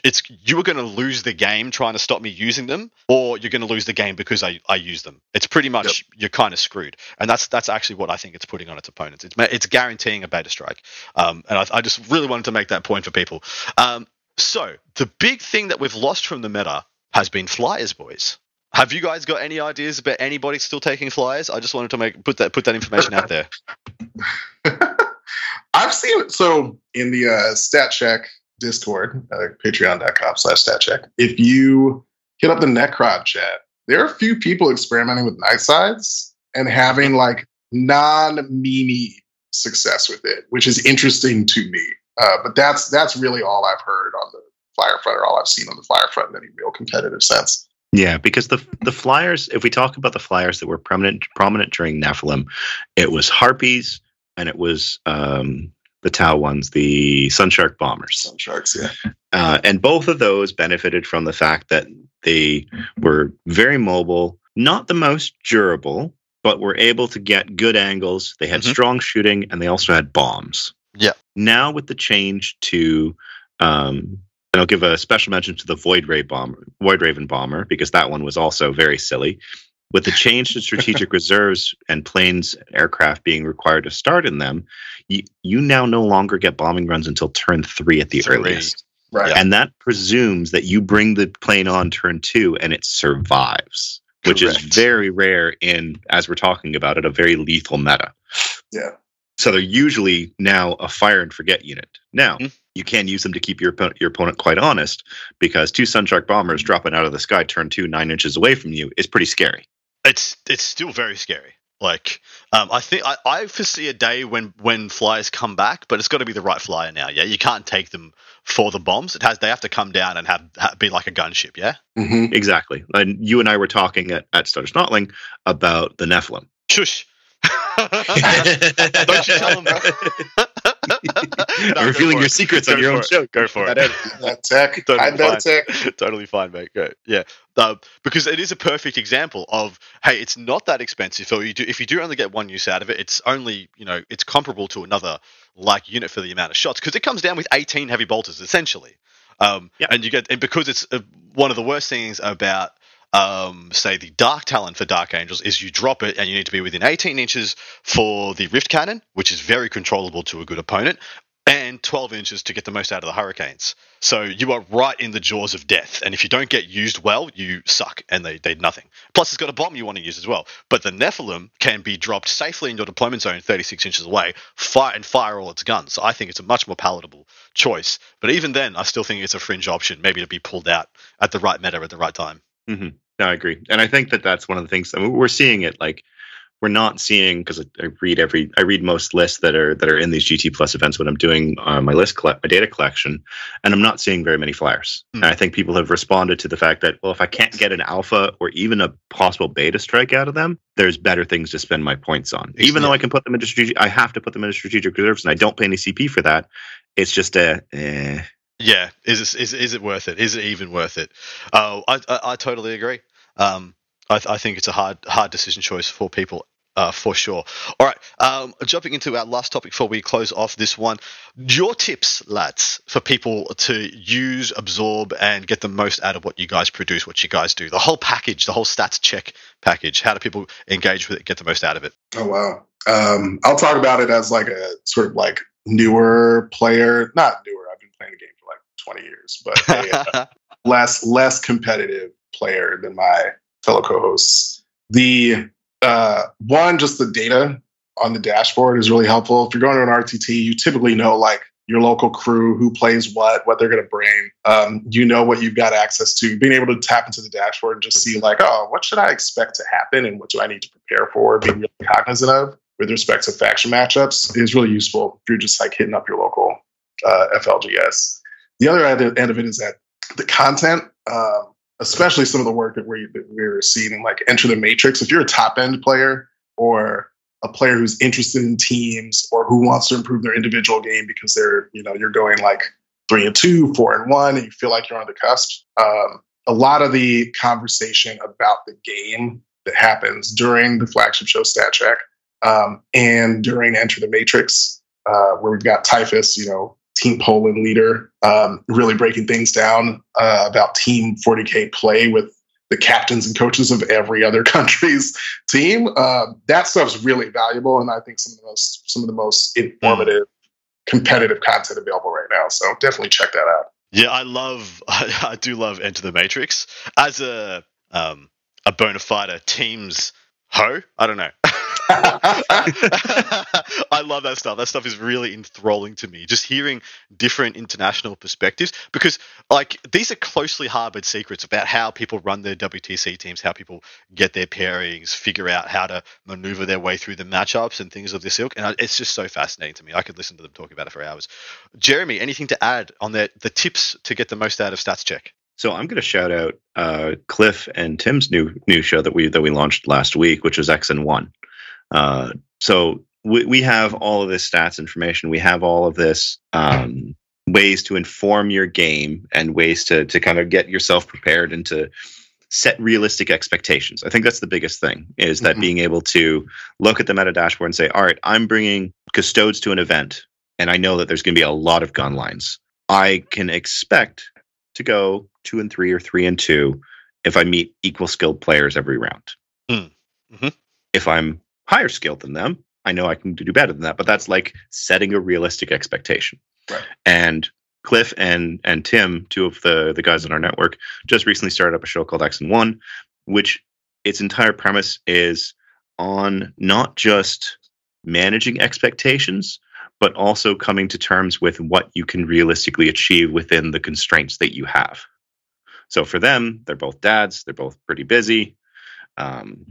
It's you are going to lose the game trying to stop me using them, or you're going to lose the game because I, I use them. It's pretty much yep. you're kind of screwed, and that's that's actually what I think it's putting on its opponents. It's it's guaranteeing a beta strike, um, and I, I just really wanted to make that point for people. Um, so the big thing that we've lost from the meta has been flyers, boys. Have you guys got any ideas about anybody still taking flyers? I just wanted to make put that put that information out there. I've seen so in the uh, stat check discord uh, patreon.com slash stat check if you hit up the necron chat there are a few people experimenting with Night Scythes and having like non-meme success with it which is interesting to me uh, but that's that's really all i've heard on the flyer front or all i've seen on the flyer front in any real competitive sense yeah, because the the flyers, if we talk about the flyers that were prominent prominent during Nephilim, it was harpies and it was um, the Tau ones, the Sunshark bombers. Sun Sharks, yeah. Uh, and both of those benefited from the fact that they were very mobile, not the most durable, but were able to get good angles. They had mm-hmm. strong shooting, and they also had bombs. Yeah. Now with the change to um, and I'll give a special mention to the Void Ray bomber, Void Raven bomber, because that one was also very silly. With the change to strategic reserves and planes aircraft being required to start in them, you, you now no longer get bombing runs until turn three at the three. earliest. Right. And that presumes that you bring the plane on turn two and it survives, Correct. which is very rare in, as we're talking about it, a very lethal meta. Yeah. So they're usually now a fire and forget unit. Now, mm-hmm you can use them to keep your opponent, your opponent quite honest because two Sunshark bombers dropping out of the sky, turn two, nine inches away from you is pretty scary. It's it's still very scary. Like, um, I think I, I foresee a day when when flyers come back, but it's got to be the right flyer now. Yeah, you can't take them for the bombs. It has they have to come down and have, have be like a gunship. Yeah, mm-hmm. exactly. And you and I were talking at at Stutter Snotling about the Nephilim. Shush. Don't you tell them, bro. no, revealing your secrets go on your own it. show. Go for it. That tech. Totally fine. Tech. totally fine, mate. Go. Yeah, uh, because it is a perfect example of hey, it's not that expensive. So you do if you do only get one use out of it, it's only you know it's comparable to another like unit for the amount of shots because it comes down with 18 heavy bolters essentially. Um, yep. and you get and because it's uh, one of the worst things about um, say the Dark Talon for Dark Angels is you drop it and you need to be within 18 inches for the Rift Cannon, which is very controllable to a good opponent, and 12 inches to get the most out of the Hurricanes. So you are right in the jaws of death. And if you don't get used well, you suck and they did nothing. Plus, it's got a bomb you want to use as well. But the Nephilim can be dropped safely in your deployment zone 36 inches away, fire and fire all its guns. So I think it's a much more palatable choice. But even then, I still think it's a fringe option, maybe to be pulled out at the right meta at the right time. Mm-hmm. No, I agree, and I think that that's one of the things. I mean, we're seeing it like we're not seeing because I, I, read every I read most lists that are that are in these GT Plus events when I'm doing uh, my list collect my data collection, and I'm not seeing very many flyers. Mm. And I think people have responded to the fact that well, if I can't get an alpha or even a possible beta strike out of them, there's better things to spend my points on. Even though I can put them into strategic, I have to put them into strategic reserves, and I don't pay any CP for that. It's just a. Eh. Yeah, is it, is is it worth it? Is it even worth it? Oh, I I, I totally agree. Um, I, I, think it's a hard hard decision choice for people uh, for sure. All right, um, jumping into our last topic before we close off this one. Your tips, lads, for people to use, absorb, and get the most out of what you guys produce, what you guys do. The whole package, the whole stats check package. How do people engage with it, get the most out of it? Oh wow. Um, I'll talk about it as like a sort of like newer player, not newer. I've been playing the game 20 years, but a, uh, less less competitive player than my fellow co-hosts. The uh, one, just the data on the dashboard is really helpful. If you're going to an RTT, you typically know like your local crew, who plays what, what they're going to bring. Um, you know what you've got access to. Being able to tap into the dashboard and just see like, oh, what should I expect to happen and what do I need to prepare for? Being really cognizant of with respect to faction matchups is really useful if you're just like hitting up your local uh, FLGS. The other end of it is that the content. Um, especially some of the work that, we, that we're seeing like Enter the Matrix. If you're a top end player or a player who's interested in teams or who wants to improve their individual game because they're, you know, you're going like three and two, four and one, and you feel like you're on the cusp. Um, a lot of the conversation about the game that happens during the flagship show Stat Check um, and during Enter the Matrix, uh, where we've got Typhus, you know, Team Poland leader, um, really breaking things down uh, about Team 40K play with the captains and coaches of every other country's team. Uh, that stuff's really valuable, and I think some of the most some of the most informative, competitive content available right now. So definitely check that out. Yeah, I love, I, I do love Enter the Matrix as a um, a bona fide teams ho. I don't know. I love that stuff. That stuff is really enthralling to me. Just hearing different international perspectives because, like, these are closely harbored secrets about how people run their WTC teams, how people get their pairings, figure out how to maneuver their way through the matchups and things of this ilk. And it's just so fascinating to me. I could listen to them talk about it for hours. Jeremy, anything to add on the, the tips to get the most out of Stats Check? So I'm going to shout out uh, Cliff and Tim's new new show that we that we launched last week, which was X and One. Uh, so we, we have all of this stats information. We have all of this um, ways to inform your game and ways to to kind of get yourself prepared and to set realistic expectations. I think that's the biggest thing is that mm-hmm. being able to look at the meta dashboard and say, all right, I'm bringing custodes to an event and I know that there's going to be a lot of gun lines. I can expect to go two and three or three and two if I meet equal skilled players every round. Mm. Mm-hmm. If I'm higher skilled than them. I know I can do better than that, but that's like setting a realistic expectation. Right. And Cliff and and Tim, two of the the guys on our network, just recently started up a show called X and One, which its entire premise is on not just managing expectations, but also coming to terms with what you can realistically achieve within the constraints that you have. So for them, they're both dads, they're both pretty busy. Um,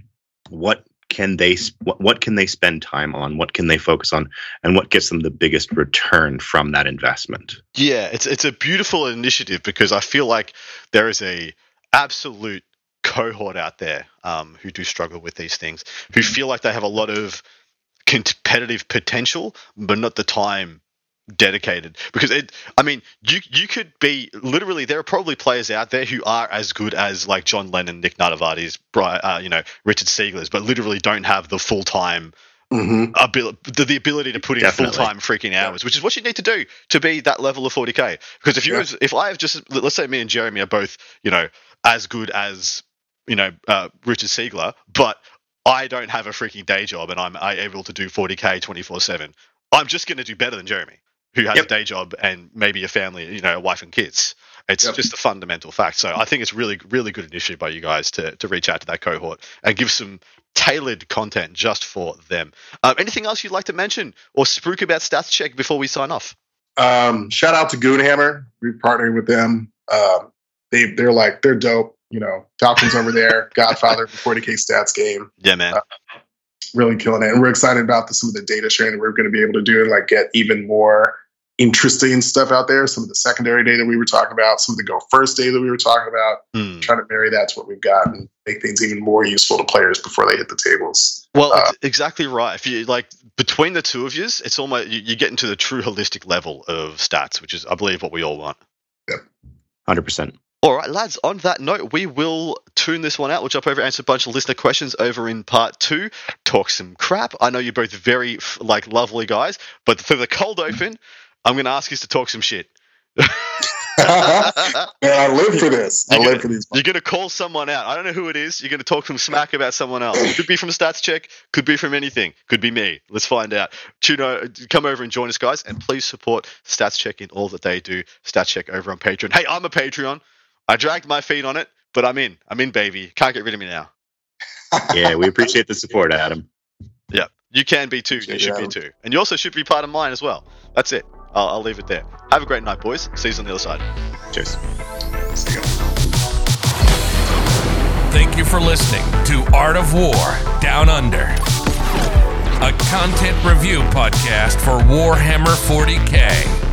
what can they what, what can they spend time on? What can they focus on? And what gets them the biggest return from that investment? Yeah it's it's a beautiful initiative because i feel like there is a absolute cohort out there um, who do struggle with these things who feel like they have a lot of competitive potential but not the time dedicated because it i mean you you could be literally there are probably players out there who are as good as like john lennon nick Nanavati's uh, you know richard siegler's but literally don't have the full-time mm-hmm. ability the, the, ability to put in Definitely. full-time freaking hours yeah. which is what you need to do to be that level of 40k because if you yeah. if i have just let's say me and jeremy are both you know as good as you know uh, richard siegler but I don't have a freaking day job and I'm able to do 40k 24 7. I'm just going to do better than Jeremy who has yep. a day job and maybe a family, you know, a wife and kids. It's yep. just a fundamental fact. So I think it's really, really good initiative by you guys to, to reach out to that cohort and give some tailored content just for them. Um, anything else you'd like to mention or spruik about Stats Check before we sign off? Um, shout out to Goonhammer. We're partnering with them. Um, they, they're like, they're dope. You know, Falcons over there, Godfather, 40K Stats game. Yeah, man. Uh, really killing it. And we're excited about the, some of the data sharing that we're going to be able to do and like get even more interesting stuff out there. Some of the secondary data we were talking about, some of the go first data that we were talking about, mm. trying to marry that to what we've got and make things even more useful to players before they hit the tables. Well, uh, exactly right. If you like between the two of you, it's almost you, you get into the true holistic level of stats, which is, I believe, what we all want. Yep, hundred percent. All right, lads, on that note, we will tune this one out. We'll jump over, answer a bunch of listener questions over in part two, talk some crap. I know you're both very, like, lovely guys, but for the cold open, I'm going to ask you to talk some shit. Man, I live for this. I live for these. You're going to call someone out. I don't know who it is. You're going to talk some smack about someone else. Could be from Stats Check. Could be from anything. Could be me. Let's find out. Tune, come over and join us, guys, and please support Stats Check in all that they do. Stats Check over on Patreon. Hey, I'm a Patreon. I dragged my feet on it, but I'm in. I'm in, baby. Can't get rid of me now. yeah, we appreciate the support, Adam. Yeah, you can be too. You should be too, and you also should be part of mine as well. That's it. I'll, I'll leave it there. Have a great night, boys. See you on the other side. Cheers. Thank you for listening to Art of War Down Under, a content review podcast for Warhammer 40k